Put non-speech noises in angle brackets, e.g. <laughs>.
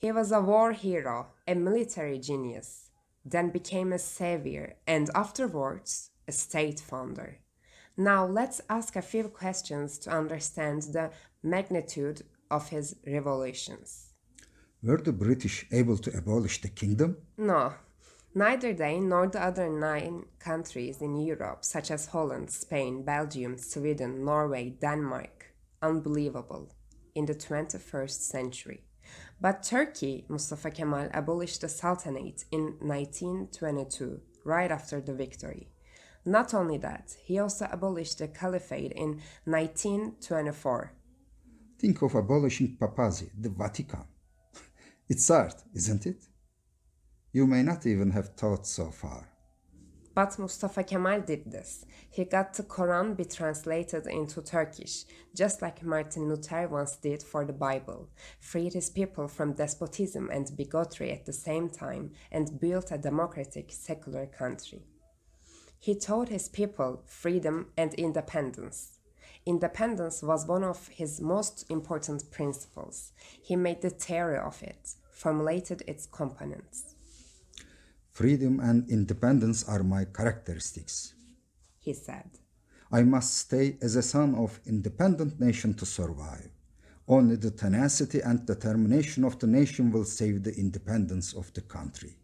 He was a war hero, a military genius, then became a savior, and afterwards a state founder. Now let's ask a few questions to understand the magnitude of his revolutions. Were the British able to abolish the kingdom? No, neither they nor the other nine countries in Europe, such as Holland, Spain, Belgium, Sweden, Norway, Denmark. Unbelievable in the 21st century. But Turkey, Mustafa Kemal abolished the Sultanate in 1922, right after the victory. Not only that, he also abolished the Caliphate in 1924. Think of abolishing papacy, the Vatican. <laughs> It's art, isn't it? You may not even have thought so far. But Mustafa Kemal did this. He got the Quran be translated into Turkish, just like Martin Luther once did for the Bible, freed his people from despotism and bigotry at the same time, and built a democratic, secular country. He taught his people freedom and independence. Independence was one of his most important principles. He made the theory of it, formulated its components. Freedom and independence are my characteristics, he said. I must stay as a son of independent nation to survive. Only the tenacity and determination of the nation will save the independence of the country.